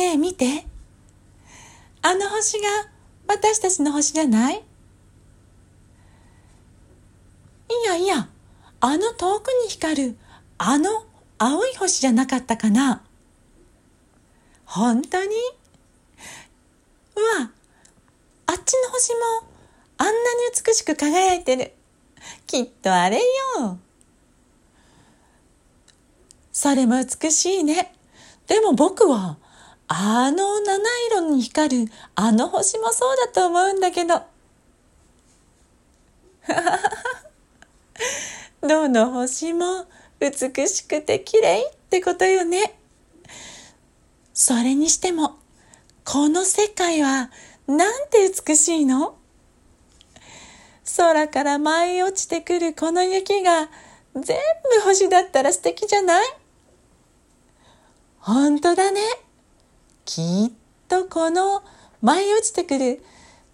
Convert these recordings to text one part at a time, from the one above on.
ねえ見て。あの星が私たちの星じゃない？いやいや、あの遠くに光るあの青い星じゃなかったかな？本当に？うわ、あっちの星もあんなに美しく輝いてる。きっとあれよ。それも美しいね。でも僕は、あの七色に光るあの星もそうだと思うんだけど。どの星も美しくて綺麗ってことよね。それにしても、この世界はなんて美しいの？空から舞い落ちてくるこの雪が全部星だったら素敵じゃない？本当だね。きっとこの舞い落ちてくる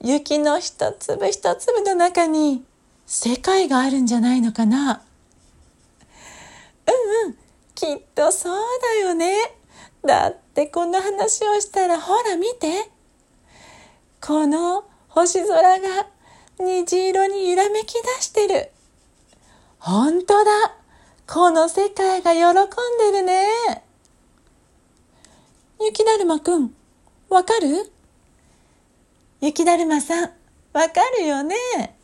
雪の一粒一粒の中に世界があるんじゃないのかな。うんうん、きっとそうだよね。だってこの話をしたらほら見て。この星空が虹色に揺らめき出してる。本当だ。この世界が喜んでるね。だるまくん、わかる？雪だるまさん、わかるよね？